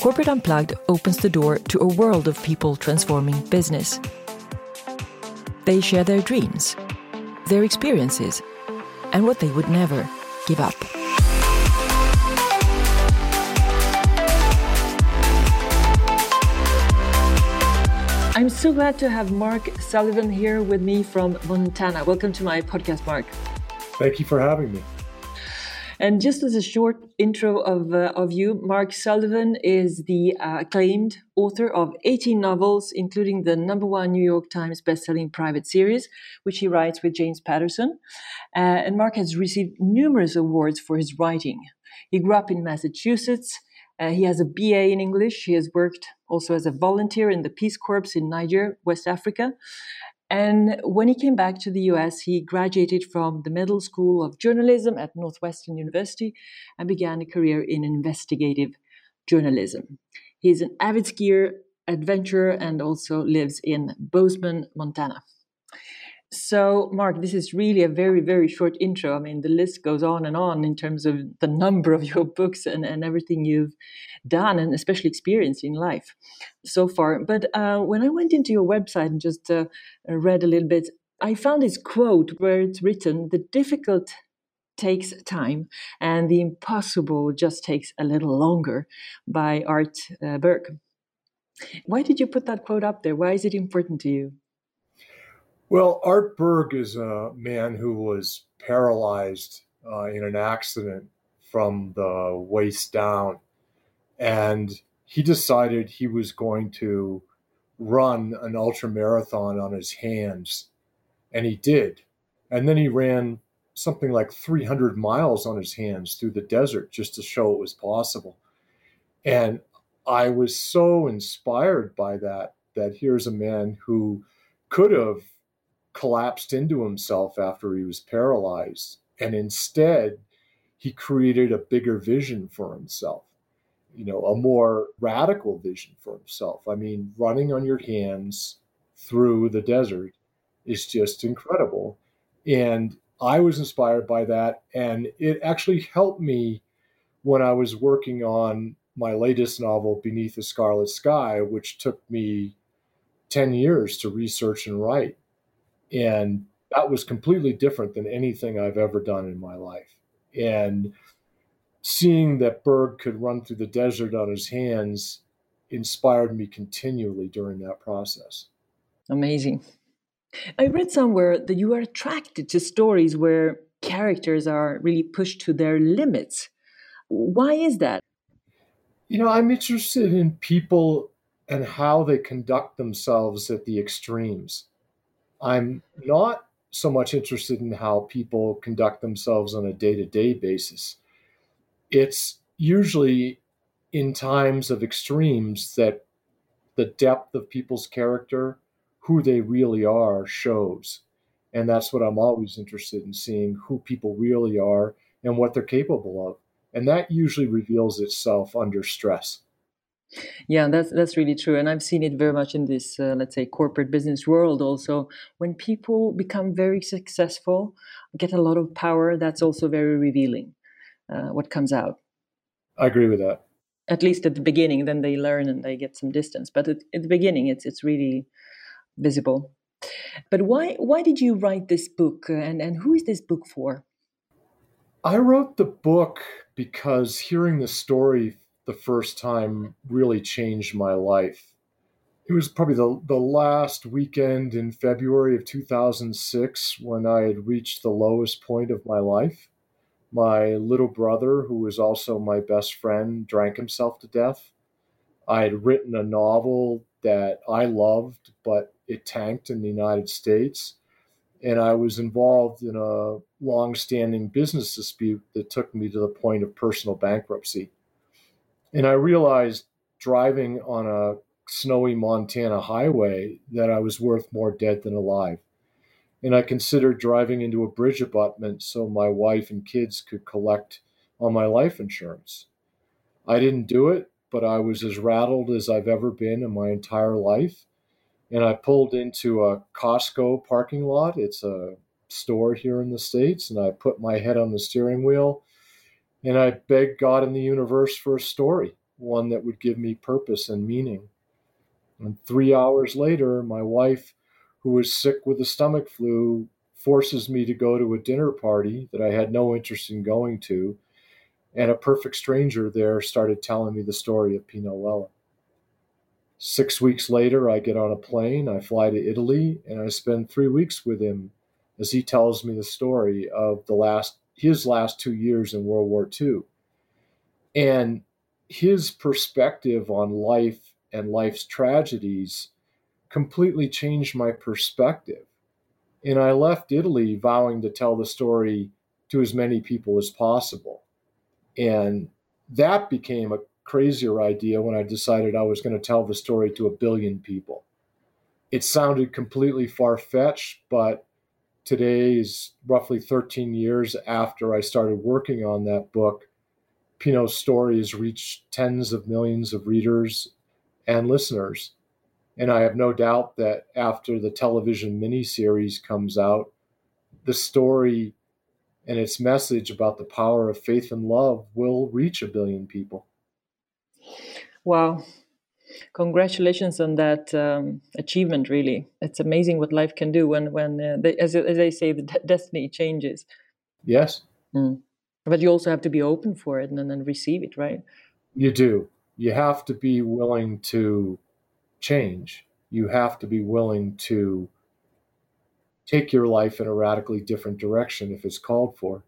Corporate Unplugged opens the door to a world of people transforming business. They share their dreams, their experiences, and what they would never give up. I'm so glad to have Mark Sullivan here with me from Montana. Welcome to my podcast, Mark. Thank you for having me. And just as a short intro of, uh, of you, Mark Sullivan is the uh, acclaimed author of 18 novels, including the number one New York Times bestselling private series, which he writes with James Patterson. Uh, and Mark has received numerous awards for his writing. He grew up in Massachusetts. Uh, he has a BA in English. He has worked also as a volunteer in the Peace Corps in Niger, West Africa. And when he came back to the US, he graduated from the Medill School of Journalism at Northwestern University and began a career in investigative journalism. He's an avid skier, adventurer, and also lives in Bozeman, Montana. So, Mark, this is really a very, very short intro. I mean, the list goes on and on in terms of the number of your books and, and everything you've done and especially experienced in life so far. But uh, when I went into your website and just uh, read a little bit, I found this quote where it's written The difficult takes time and the impossible just takes a little longer by Art uh, Berg. Why did you put that quote up there? Why is it important to you? Well, Art Berg is a man who was paralyzed uh, in an accident from the waist down. And he decided he was going to run an ultra marathon on his hands. And he did. And then he ran something like 300 miles on his hands through the desert just to show it was possible. And I was so inspired by that, that here's a man who could have collapsed into himself after he was paralyzed. And instead, he created a bigger vision for himself, you know, a more radical vision for himself. I mean, running on your hands through the desert is just incredible. And I was inspired by that. And it actually helped me when I was working on my latest novel, Beneath the Scarlet Sky, which took me 10 years to research and write. And that was completely different than anything I've ever done in my life. And seeing that Berg could run through the desert on his hands inspired me continually during that process. Amazing. I read somewhere that you are attracted to stories where characters are really pushed to their limits. Why is that? You know, I'm interested in people and how they conduct themselves at the extremes. I'm not so much interested in how people conduct themselves on a day to day basis. It's usually in times of extremes that the depth of people's character, who they really are, shows. And that's what I'm always interested in seeing who people really are and what they're capable of. And that usually reveals itself under stress. Yeah, that's that's really true, and I've seen it very much in this, uh, let's say, corporate business world. Also, when people become very successful, get a lot of power, that's also very revealing. Uh, what comes out. I agree with that. At least at the beginning, then they learn and they get some distance. But at, at the beginning, it's it's really visible. But why why did you write this book, uh, and and who is this book for? I wrote the book because hearing the story the first time really changed my life. It was probably the, the last weekend in February of 2006 when I had reached the lowest point of my life. My little brother, who was also my best friend, drank himself to death. I had written a novel that I loved, but it tanked in the United States. And I was involved in a long standing business dispute that took me to the point of personal bankruptcy. And I realized driving on a snowy Montana highway that I was worth more dead than alive. And I considered driving into a bridge abutment so my wife and kids could collect on my life insurance. I didn't do it, but I was as rattled as I've ever been in my entire life. And I pulled into a Costco parking lot. It's a store here in the States. And I put my head on the steering wheel And I begged God and the universe for a story, one that would give me purpose and meaning. And three hours later, my wife, who was sick with the stomach flu, forces me to go to a dinner party that I had no interest in going to. And a perfect stranger there started telling me the story of Pino Lella. Six weeks later, I get on a plane, I fly to Italy, and I spend three weeks with him as he tells me the story of the last his last two years in World War II. And his perspective on life and life's tragedies completely changed my perspective. And I left Italy vowing to tell the story to as many people as possible. And that became a crazier idea when I decided I was going to tell the story to a billion people. It sounded completely far fetched, but today is roughly 13 years after I started working on that book. Pino's story has reached tens of millions of readers and listeners. And I have no doubt that after the television miniseries comes out, the story and its message about the power of faith and love will reach a billion people. Wow. Congratulations on that um, achievement, really. It's amazing what life can do when, when uh, they, as, as they say, the de- destiny changes. Yes. Mm. But you also have to be open for it and then receive it, right? You do. You have to be willing to change. You have to be willing to take your life in a radically different direction if it's called for.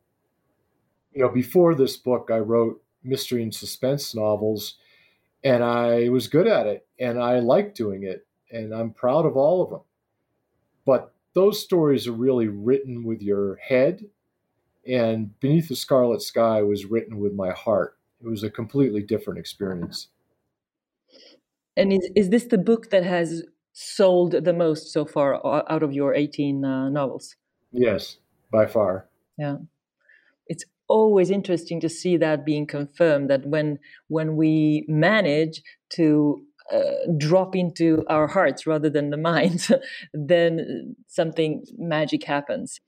You know, before this book, I wrote mystery and suspense novels, and I was good at it, and I like doing it, and I'm proud of all of them. But those stories are really written with your head, and Beneath the Scarlet Sky was written with my heart. It was a completely different experience. And is, is this the book that has sold the most so far out of your 18 uh, novels? Yes, by far. Yeah it's always interesting to see that being confirmed that when when we manage to uh, drop into our hearts rather than the minds, then something magic happens.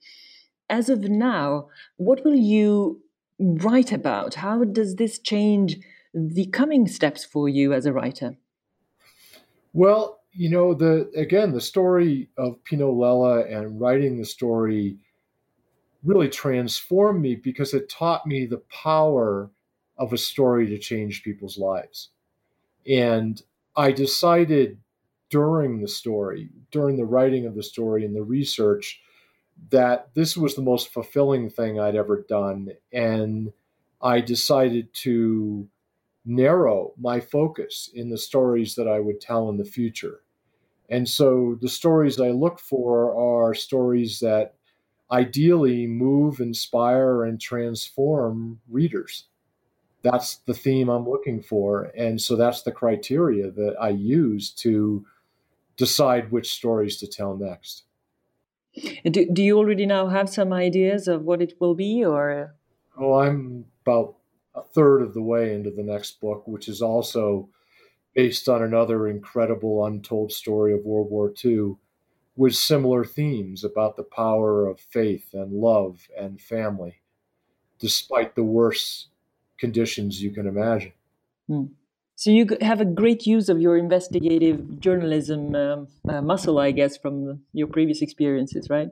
As of now, what will you write about? How does this change the coming steps for you as a writer? Well, you know, the again, the story of Pino Lella and writing the story really transformed me because it taught me the power of a story to change people's lives. And I decided during the story, during the writing of the story and the research, that this was the most fulfilling thing I'd ever done. And I decided to narrow my focus in the stories that I would tell in the future. And so the stories I look for are stories that ideally move, inspire, and transform readers. That's the theme I'm looking for. And so that's the criteria that I use to decide which stories to tell next. Do, do you already now have some ideas of what it will be or? Oh, I'm about a third of the way into the next book, which is also based on another incredible untold story of World War II with similar themes about the power of faith and love and family, despite the worst conditions you can imagine. Hmm. So you have a great use of your investigative journalism um, uh, muscle, I guess, from your previous experiences, right?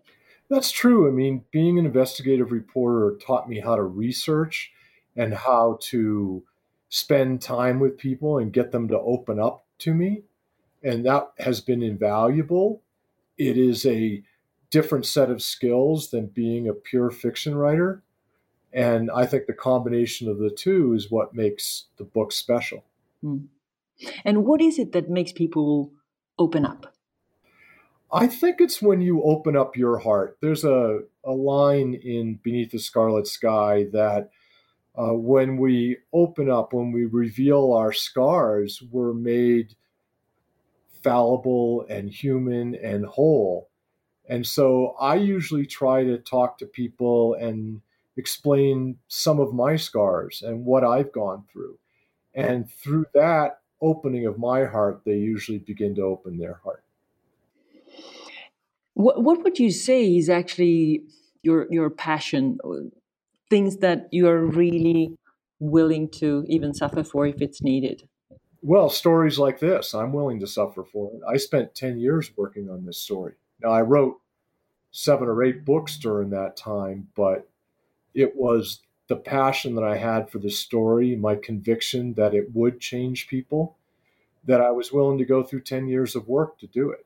That's true. I mean, being an investigative reporter taught me how to research and how to spend time with people and get them to open up to me. And that has been invaluable it is a different set of skills than being a pure fiction writer. And I think the combination of the two is what makes the book special. Mm. And what is it that makes people open up? I think it's when you open up your heart. There's a, a line in Beneath the Scarlet Sky that uh, when we open up, when we reveal our scars, we're made fallible and human and whole. And so I usually try to talk to people and explain some of my scars and what I've gone through. And through that opening of my heart, they usually begin to open their heart. What, what would you say is actually your your passion, things that you are really willing to even suffer for if it's needed? Well, stories like this, I'm willing to suffer for it. I spent 10 years working on this story. Now, I wrote seven or eight books during that time, but it was the passion that I had for the story, my conviction that it would change people, that I was willing to go through 10 years of work to do it.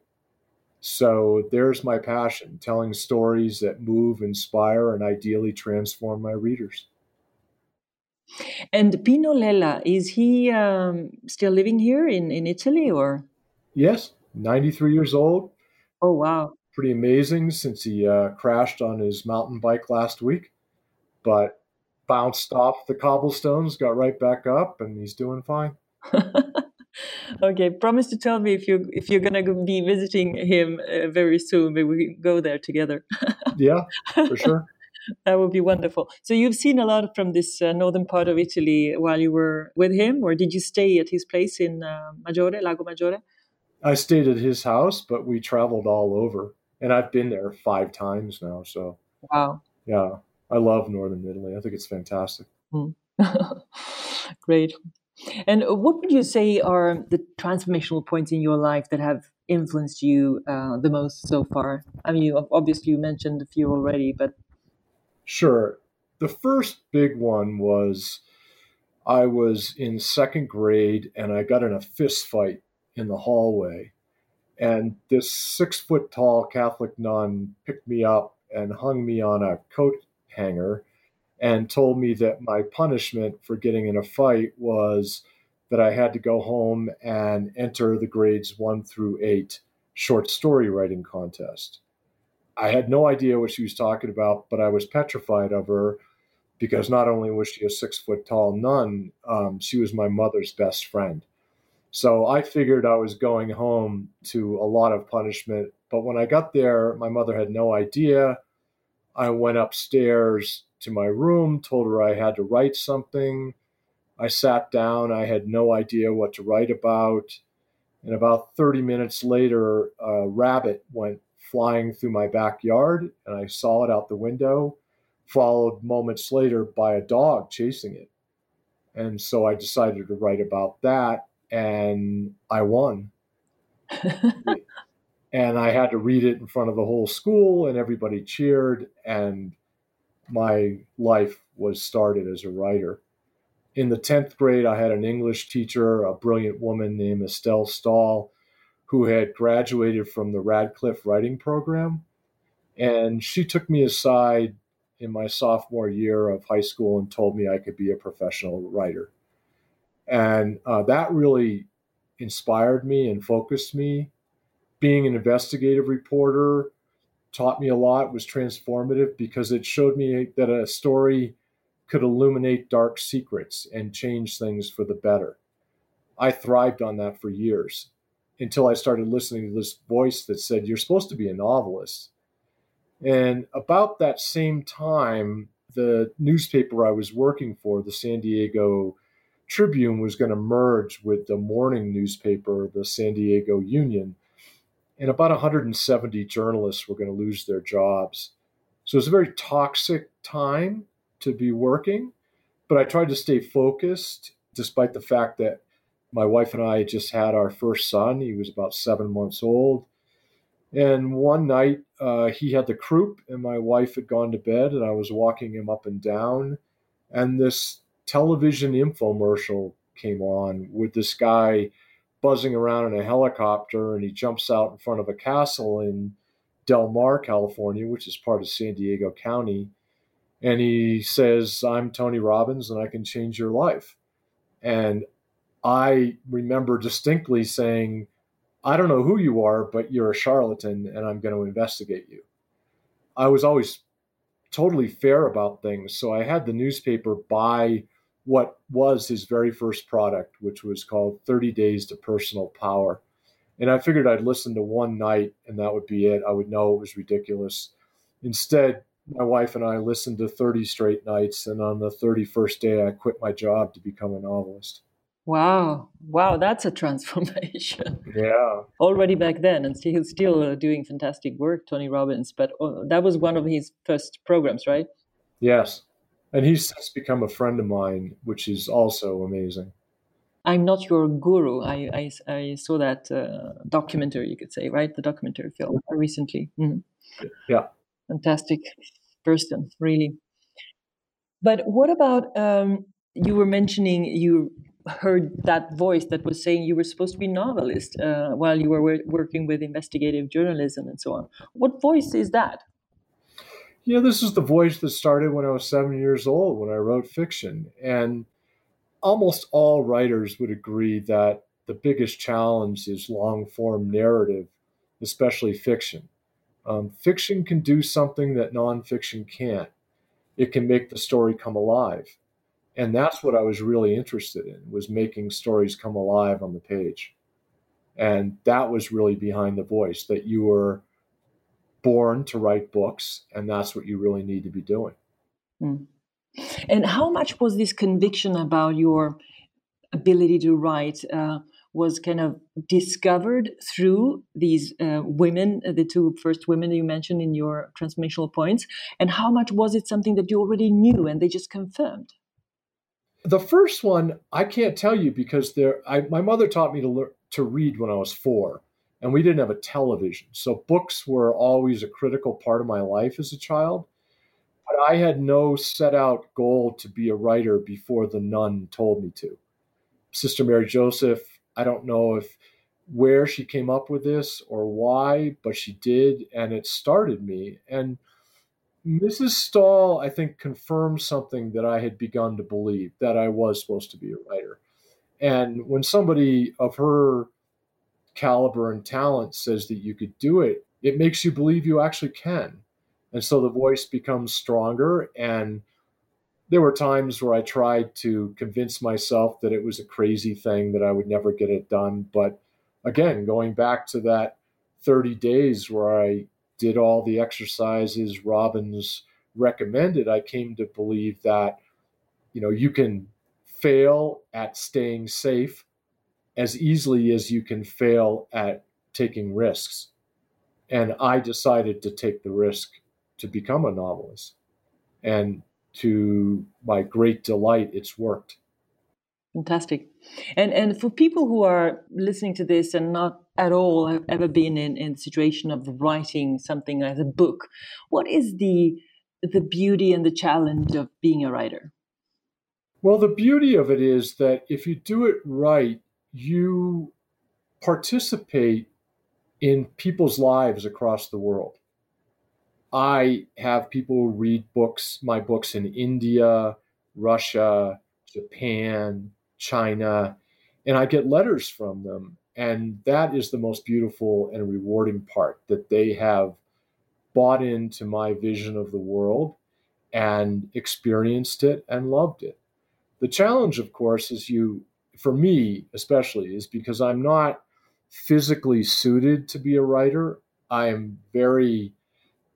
So there's my passion, telling stories that move, inspire, and ideally transform my readers. And Pino Lella, is he um, still living here in, in Italy or? Yes, 93 years old. Oh, wow. Pretty amazing since he uh, crashed on his mountain bike last week, but bounced off the cobblestones, got right back up, and he's doing fine. okay, promise to tell me if you if you're gonna be visiting him uh, very soon. Maybe we can go there together. yeah, for sure. That would be wonderful. So you've seen a lot from this uh, northern part of Italy while you were with him, or did you stay at his place in uh, Maggiore, Lago Maggiore? I stayed at his house, but we traveled all over, and I've been there five times now. So wow, yeah, I love northern Italy. I think it's fantastic. Mm. Great. And what would you say are the transformational points in your life that have influenced you uh, the most so far? I mean, obviously you mentioned a few already, but Sure. The first big one was I was in second grade and I got in a fist fight in the hallway. And this six foot tall Catholic nun picked me up and hung me on a coat hanger and told me that my punishment for getting in a fight was that I had to go home and enter the grades one through eight short story writing contest. I had no idea what she was talking about, but I was petrified of her because not only was she a six foot tall nun, um, she was my mother's best friend. So I figured I was going home to a lot of punishment. But when I got there, my mother had no idea. I went upstairs to my room, told her I had to write something. I sat down. I had no idea what to write about. And about 30 minutes later, a rabbit went flying through my backyard, and I saw it out the window, followed moments later by a dog chasing it. And so I decided to write about that, and I won. and I had to read it in front of the whole school, and everybody cheered, and my life was started as a writer. In the 10th grade, I had an English teacher, a brilliant woman named Estelle Stahl, who had graduated from the Radcliffe writing program. And she took me aside in my sophomore year of high school and told me I could be a professional writer. And uh, that really inspired me and focused me. Being an investigative reporter taught me a lot, was transformative because it showed me that a story could illuminate dark secrets and change things for the better. I thrived on that for years until I started listening to this voice that said, You're supposed to be a novelist. And about that same time, the newspaper I was working for, the San Diego Tribune, was going to merge with the morning newspaper, the San Diego Union. And about 170 journalists were going to lose their jobs. So it was a very toxic time to be working, but I tried to stay focused despite the fact that my wife and I just had our first son. He was about seven months old. And one night uh, he had the croup, and my wife had gone to bed, and I was walking him up and down. And this television infomercial came on with this guy buzzing around in a helicopter, and he jumps out in front of a castle in Del Mar, California, which is part of San Diego County. And he says, I'm Tony Robbins, and I can change your life. And I remember distinctly saying, I don't know who you are, but you're a charlatan and I'm going to investigate you. I was always totally fair about things. So I had the newspaper buy what was his very first product, which was called 30 Days to Personal Power. And I figured I'd listen to one night and that would be it. I would know it was ridiculous. Instead, my wife and I listened to 30 straight nights. And on the 31st day, I quit my job to become a novelist. Wow, wow, that's a transformation. Yeah. Already back then, and he's still uh, doing fantastic work, Tony Robbins. But uh, that was one of his first programs, right? Yes. And he's since become a friend of mine, which is also amazing. I'm not your guru. I, I, I saw that uh, documentary, you could say, right? The documentary film recently. Mm. Yeah. Fantastic person, really. But what about um, you were mentioning you heard that voice that was saying you were supposed to be novelist uh, while you were working with investigative journalism and so on. What voice is that? Yeah, this is the voice that started when I was seven years old when I wrote fiction. And almost all writers would agree that the biggest challenge is long form narrative, especially fiction. Um, fiction can do something that nonfiction can't. It can make the story come alive and that's what i was really interested in was making stories come alive on the page and that was really behind the voice that you were born to write books and that's what you really need to be doing mm. and how much was this conviction about your ability to write uh, was kind of discovered through these uh, women, uh, the two first women you mentioned in your transformational points, and how much was it something that you already knew and they just confirmed? The first one I can't tell you because there. I, my mother taught me to learn to read when I was four, and we didn't have a television, so books were always a critical part of my life as a child. But I had no set out goal to be a writer before the nun told me to. Sister Mary Joseph, I don't know if where she came up with this or why, but she did, and it started me. And Mrs. Stahl, I think, confirmed something that I had begun to believe that I was supposed to be a writer. And when somebody of her caliber and talent says that you could do it, it makes you believe you actually can. And so the voice becomes stronger. And there were times where I tried to convince myself that it was a crazy thing, that I would never get it done. But again, going back to that 30 days where I did all the exercises Robbins recommended, I came to believe that, you know, you can fail at staying safe as easily as you can fail at taking risks. And I decided to take the risk to become a novelist. And to my great delight, it's worked. Fantastic. And and for people who are listening to this and not at all have ever been in, in the situation of writing something as a book, what is the the beauty and the challenge of being a writer? Well, the beauty of it is that if you do it right, you participate in people's lives across the world. I have people read books, my books in India, Russia, Japan, China, and I get letters from them. And that is the most beautiful and rewarding part that they have bought into my vision of the world and experienced it and loved it. The challenge, of course, is you, for me especially, is because I'm not physically suited to be a writer. I am very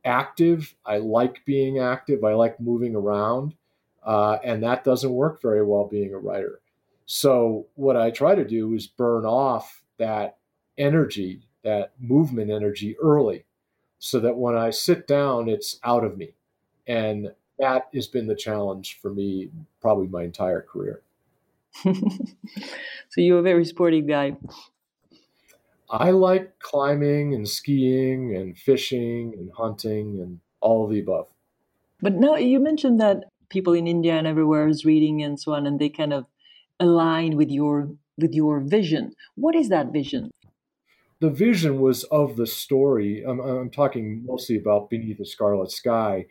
active. I like being active. I like moving around. Uh, and that doesn't work very well being a writer. So what I try to do is burn off that energy, that movement energy early, so that when I sit down, it's out of me. And that has been the challenge for me probably my entire career. so you're a very sporty guy. I like climbing and skiing and fishing and hunting and all of the above. But now you mentioned that people in India and everywhere is reading and so on, and they kind of align with your with your vision. What is that vision? The vision was of the story. I'm, I'm talking mostly about Beneath the Scarlet Sky,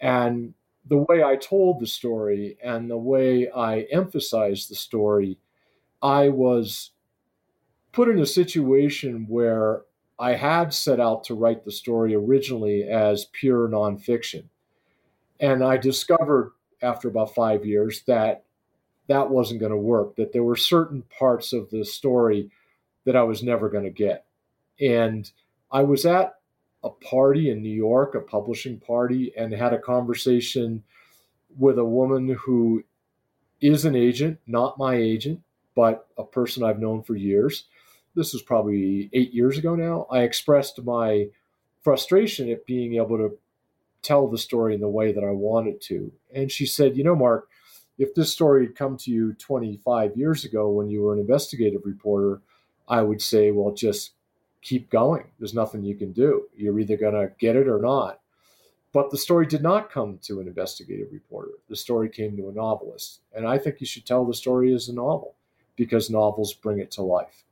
and the way I told the story and the way I emphasized the story, I was put in a situation where I had set out to write the story originally as pure nonfiction. And I discovered after about five years that that wasn't going to work, that there were certain parts of the story that I was never going to get. And I was at a party in New York, a publishing party, and had a conversation with a woman who is an agent, not my agent, but a person I've known for years. This was probably eight years ago now. I expressed my frustration at being able to tell the story in the way that I wanted to. And she said, You know, Mark, if this story had come to you 25 years ago when you were an investigative reporter, I would say, Well, just keep going. There's nothing you can do. You're either going to get it or not. But the story did not come to an investigative reporter. The story came to a novelist. And I think you should tell the story as a novel because novels bring it to life.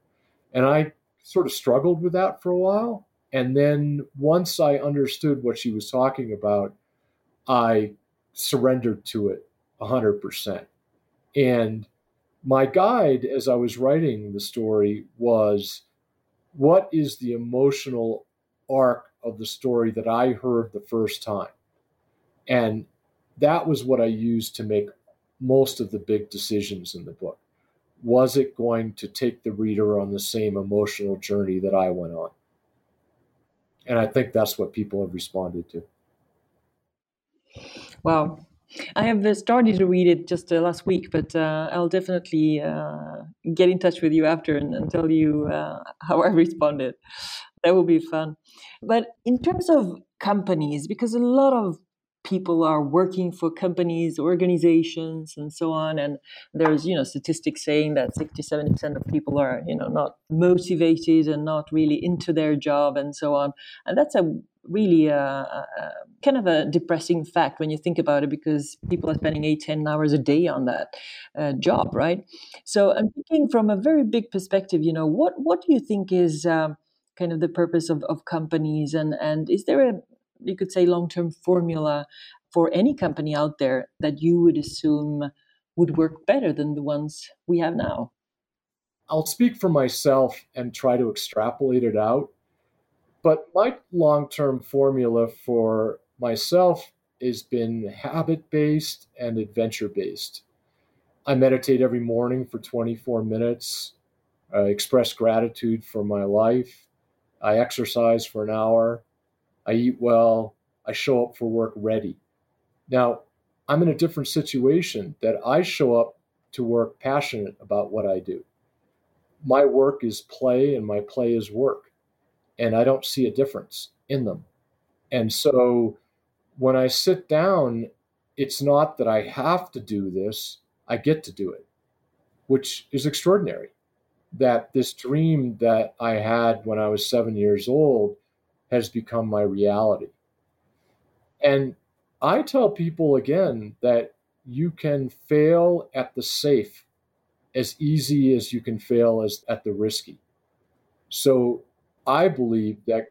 And I sort of struggled with that for a while. And then once I understood what she was talking about, I surrendered to it 100%. And my guide as I was writing the story was what is the emotional arc of the story that I heard the first time? And that was what I used to make most of the big decisions in the book. Was it going to take the reader on the same emotional journey that I went on? And I think that's what people have responded to. Wow. I have uh, started to read it just uh, last week, but uh, I'll definitely uh, get in touch with you after and, and tell you uh, how I responded. That will be fun. But in terms of companies, because a lot of people are working for companies organizations and so on and there's you know statistics saying that 60 70% of people are you know not motivated and not really into their job and so on and that's a really a, a, kind of a depressing fact when you think about it because people are spending 8 10 hours a day on that uh, job right so i'm thinking from a very big perspective you know what what do you think is um, kind of the purpose of, of companies and and is there a you could say long term formula for any company out there that you would assume would work better than the ones we have now? I'll speak for myself and try to extrapolate it out. But my long term formula for myself has been habit based and adventure based. I meditate every morning for 24 minutes. I express gratitude for my life. I exercise for an hour. I eat well, I show up for work ready. Now, I'm in a different situation that I show up to work passionate about what I do. My work is play and my play is work. And I don't see a difference in them. And so when I sit down, it's not that I have to do this, I get to do it, which is extraordinary. That this dream that I had when I was seven years old has become my reality. And I tell people again that you can fail at the safe as easy as you can fail as at the risky. So I believe that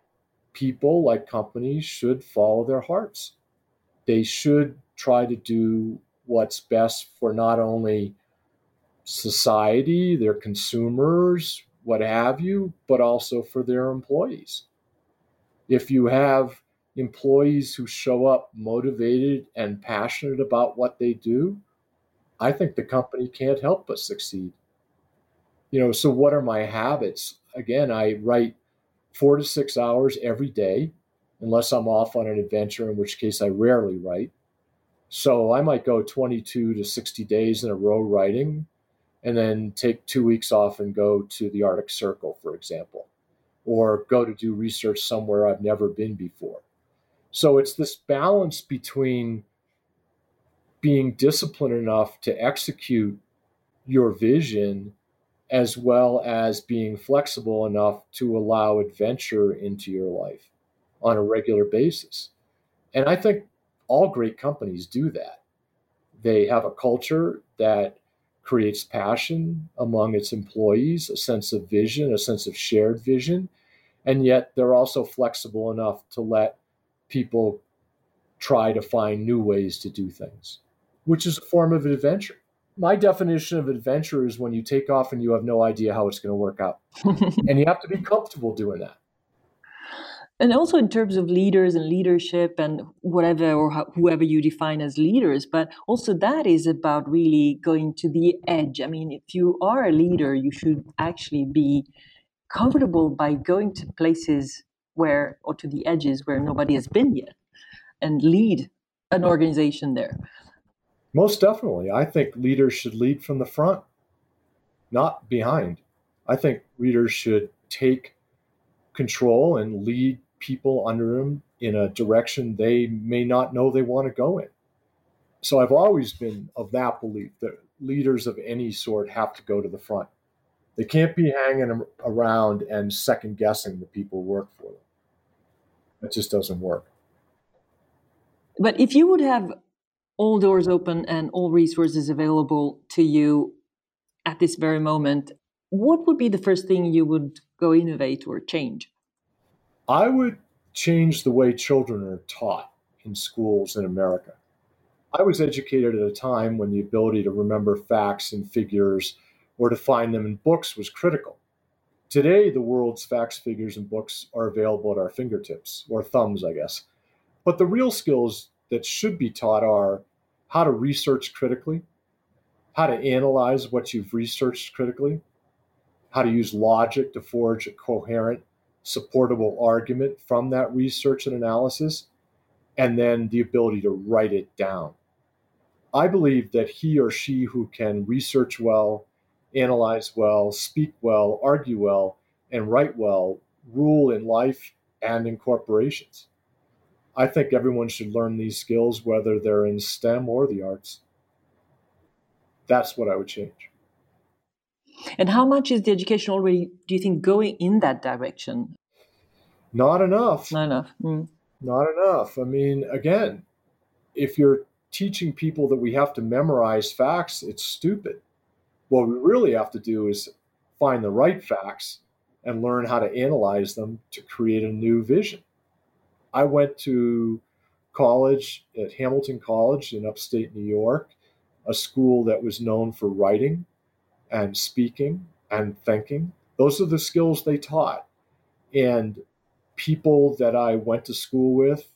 people like companies should follow their hearts. They should try to do what's best for not only society, their consumers, what have you, but also for their employees if you have employees who show up motivated and passionate about what they do, I think the company can't help but succeed. You know, so what are my habits? Again, I write four to six hours every day, unless I'm off on an adventure, in which case I rarely write. So I might go 22 to 60 days in a row writing, and then take two weeks off and go to the Arctic Circle, for example or go to do research somewhere I've never been before. So it's this balance between being disciplined enough to execute your vision as well as being flexible enough to allow adventure into your life on a regular basis. And I think all great companies do that. They have a culture that creates passion among its employees, a sense of vision, a sense of shared vision. And yet they're also flexible enough to let people try to find new ways to do things, which is a form of adventure. My definition of adventure is when you take off and you have no idea how it's going to work out. and you have to be comfortable doing that. And also in terms of leaders and leadership and whatever or whoever you define as leaders but also that is about really going to the edge. I mean if you are a leader you should actually be comfortable by going to places where or to the edges where nobody has been yet and lead an organization there most definitely i think leaders should lead from the front not behind i think leaders should take control and lead people under them in a direction they may not know they want to go in. So I've always been of that belief that leaders of any sort have to go to the front. They can't be hanging around and second guessing the people who work for them. That just doesn't work. But if you would have all doors open and all resources available to you at this very moment, what would be the first thing you would go innovate or change? I would change the way children are taught in schools in America. I was educated at a time when the ability to remember facts and figures or to find them in books was critical. Today, the world's facts, figures, and books are available at our fingertips, or thumbs, I guess. But the real skills that should be taught are how to research critically, how to analyze what you've researched critically, how to use logic to forge a coherent, supportable argument from that research and analysis, and then the ability to write it down. I believe that he or she who can research well, analyze well, speak well, argue well, and write well rule in life and in corporations. I think everyone should learn these skills, whether they're in STEM or the arts. That's what I would change. And how much is the education already, do you think, going in that direction? Not enough. Not enough. Mm. Not enough. I mean, again, if you're teaching people that we have to memorize facts, it's stupid. What we really have to do is find the right facts and learn how to analyze them to create a new vision. I went to college at Hamilton College in upstate New York, a school that was known for writing and speaking and thinking. Those are the skills they taught. And people that I went to school with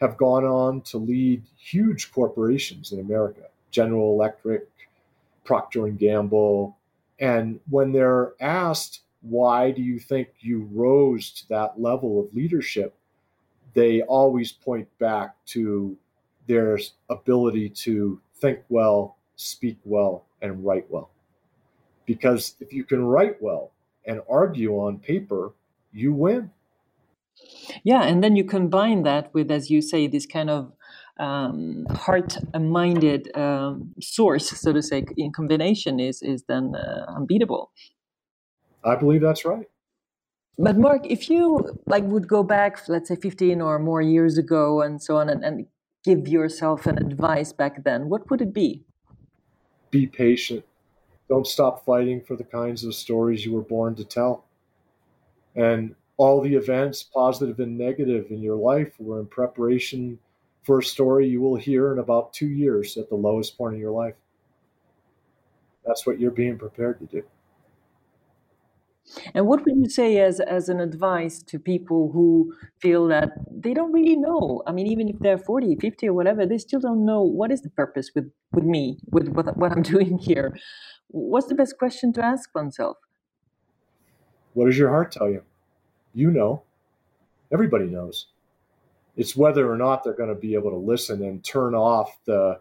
have gone on to lead huge corporations in America, General Electric, Procter and Gamble. And when they're asked, why do you think you rose to that level of leadership? They always point back to their ability to think well, speak well, and write well. Because if you can write well and argue on paper, you win. Yeah, and then you combine that with, as you say, this kind of um, heart-minded um, source, so to say, in combination is is then uh, unbeatable. I believe that's right. But Mark, if you like would go back, let's say, fifteen or more years ago, and so on, and, and give yourself an advice back then, what would it be? Be patient. Don't stop fighting for the kinds of stories you were born to tell. And all the events, positive and negative, in your life were in preparation for a story you will hear in about two years at the lowest point in your life. That's what you're being prepared to do. And what would you say as as an advice to people who feel that they don't really know? I mean, even if they're 40, 50 or whatever, they still don't know what is the purpose with, with me, with what, what I'm doing here. What's the best question to ask oneself? What does your heart tell you? You know. Everybody knows. It's whether or not they're going to be able to listen and turn off the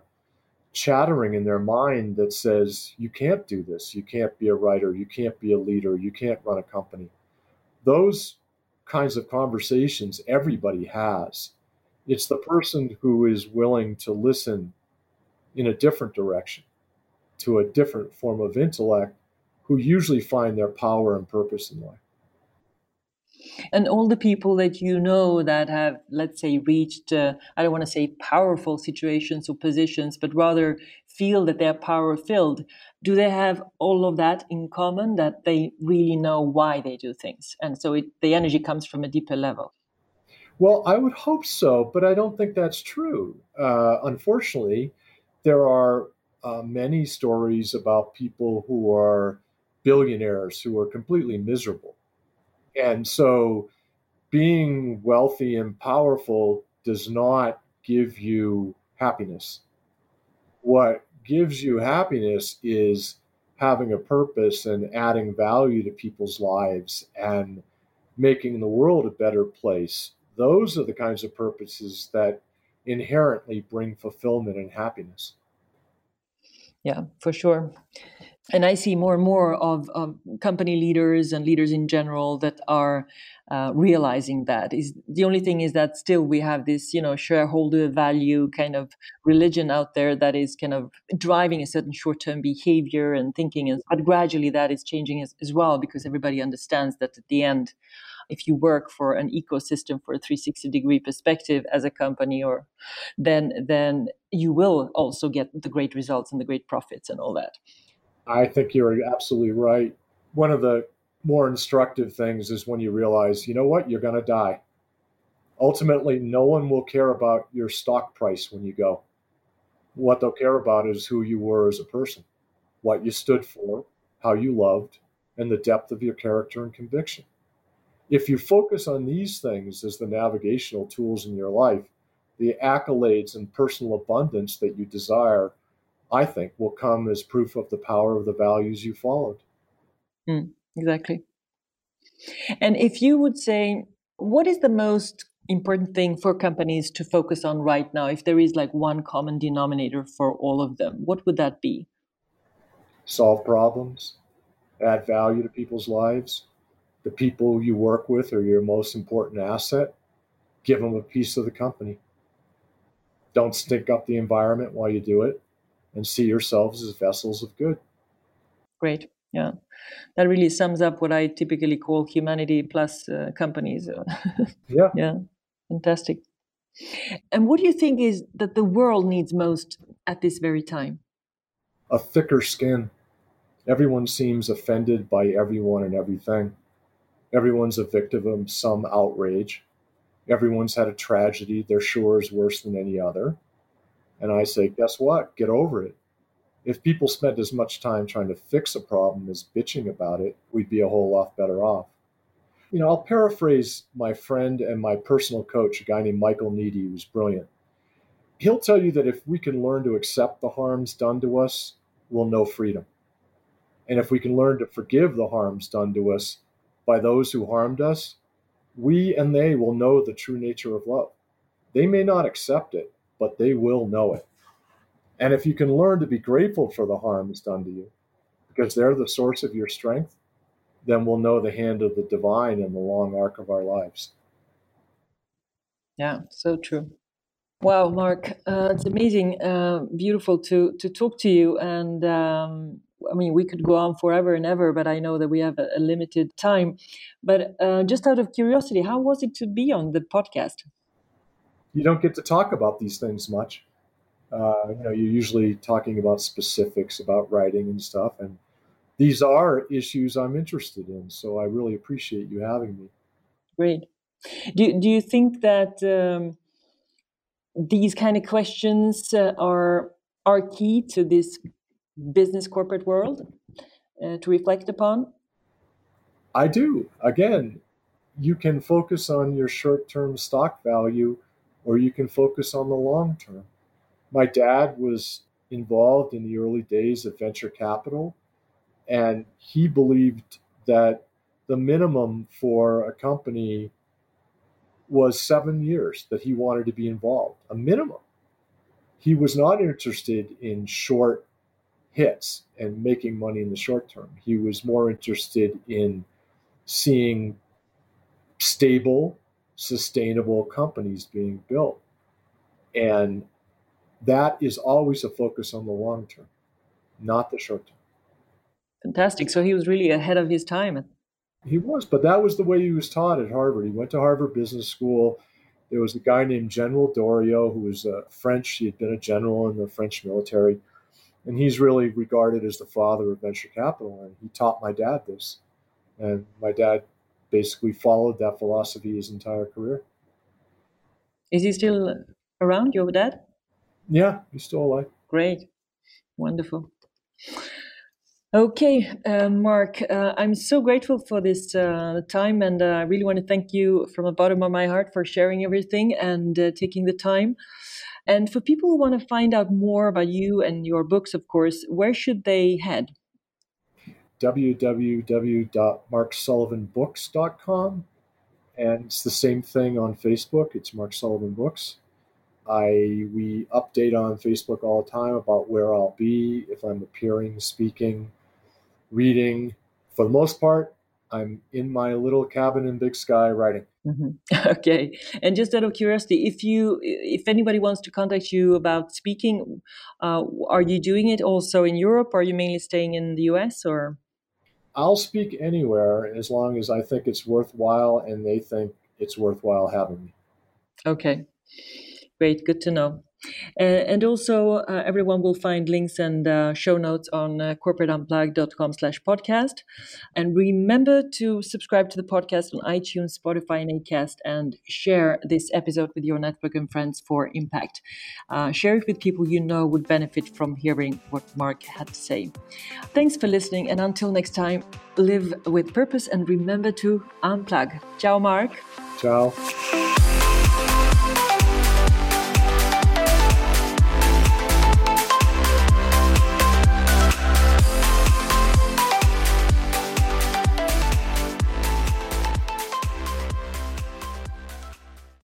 chattering in their mind that says, you can't do this. You can't be a writer. You can't be a leader. You can't run a company. Those kinds of conversations everybody has. It's the person who is willing to listen in a different direction to a different form of intellect who usually find their power and purpose in life and all the people that you know that have let's say reached uh, i don't want to say powerful situations or positions but rather feel that they're power filled do they have all of that in common that they really know why they do things? And so it, the energy comes from a deeper level. Well i would hope so but i don't think that's true. Uh, unfortunately there are uh, many stories about people who are billionaires who are completely miserable and so being wealthy and powerful does not give you happiness. What gives you happiness is having a purpose and adding value to people's lives and making the world a better place. Those are the kinds of purposes that inherently bring fulfillment and happiness. Yeah, for sure. And I see more and more of, of, company leaders and leaders in general that are uh, realizing that. Is the only thing is that still we have this, you know, shareholder value kind of religion out there that is kind of driving a certain short-term behavior and thinking, and but gradually that is changing as, as well because everybody understands that at the end, if you work for an ecosystem for a 360 degree perspective as a company, or then then you will also get the great results and the great profits and all that. I think you're absolutely right. One of the more instructive things is when you realize, you know what, you're going to die. Ultimately, no one will care about your stock price when you go. What they'll care about is who you were as a person, what you stood for, how you loved, and the depth of your character and conviction. If you focus on these things as the navigational tools in your life, the accolades and personal abundance that you desire I think, will come as proof of the power of the values you followed. Mm, exactly. And if you would say, what is the most important thing for companies to focus on right now? If there is like one common denominator for all of them, what would that be? Solve problems, add value to people's lives. The people you work with are your most important asset. Give them a piece of the company. Don't stink up the environment while you do it and see yourselves as vessels of good. Great. Yeah. That really sums up what I typically call humanity plus uh, companies. yeah. Yeah. Fantastic. And what do you think is that the world needs most at this very time? A thicker skin. Everyone seems offended by everyone and everything. Everyone's a victim of some outrage. Everyone's had a tragedy they're sure is worse than any other. And I say, guess what? Get over it. If people spent as much time trying to fix a problem as bitching about it, we'd be a whole lot better off. You know, I'll paraphrase my friend and my personal coach, a guy named Michael Needy, who's brilliant. He'll tell you that if we can learn to accept the harms done to us, we'll know freedom. And if we can learn to forgive the harms done to us by those who harmed us, we and they will know the true nature of love. They may not accept it, but they will know it. And if you can learn to be grateful for the harms done to you, because they're the source of your strength, then we'll know the hand of the divine in the long arc of our lives. Yeah, so true. Wow, Mark, uh, it's amazing, uh, beautiful to to talk to you. And um, I mean, we could go on forever and ever, but I know that we have a, a limited time. But uh, just out of curiosity, how was it to be on the podcast? You don't get to talk about these things much. Uh, you know, you're usually talking about specifics about writing and stuff, and these are issues I'm interested in. So I really appreciate you having me. Great. Do Do you think that um, these kind of questions uh, are are key to this business corporate world uh, to reflect upon? I do. Again, you can focus on your short term stock value or you can focus on the long term. My dad was involved in the early days of venture capital, and he believed that the minimum for a company was seven years that he wanted to be involved, a minimum. He was not interested in short hits and making money in the short term. He was more interested in seeing stable sustainable companies being built. And that is always a focus on the long term, not the short term. Fantastic. So he was really ahead of his time. He was, but that was the way he was taught at Harvard. He went to Harvard Business School. There was a guy named General Doriot who was a French. He had been a general in the French military. And he's really regarded as the father of venture capital. And he taught my dad this. And my dad basically followed that philosophy his entire career. Is he still around, your dad? Yeah, he's still alive. Great. Wonderful. Okay, uh, Mark, uh, I'm so grateful for this uh, time, and uh, I really want to thank you from the bottom of my heart for sharing everything and uh, taking the time. And for people who want to find out more about you and your books, of course, where should they head? www.marksullivanbooks.com. And it's the same thing on Facebook. It's Mark Sullivan Books. I we update on Facebook all the time about where I'll be, if I'm appearing, speaking, reading. For the most part, I'm in my little cabin in Big Sky writing. Mm-hmm. Okay. And just out of curiosity, if you, if anybody wants to contact you about speaking, uh, are you doing it also in Europe? Are you mainly staying in the US or? I'll speak anywhere as long as I think it's worthwhile and they think it's worthwhile having me. Okay. Great. Good to know. Uh, and also, uh, everyone will find links and uh, show notes on uh, corporateunplugged.com slash podcast. And remember to subscribe to the podcast on iTunes, Spotify, and Acast, and share this episode with your network and friends for impact. Share it with people you know would benefit from hearing what Mark had to say. Thanks for listening, and until next time, live with purpose and remember to unplug. Ciao, Mark. Ciao.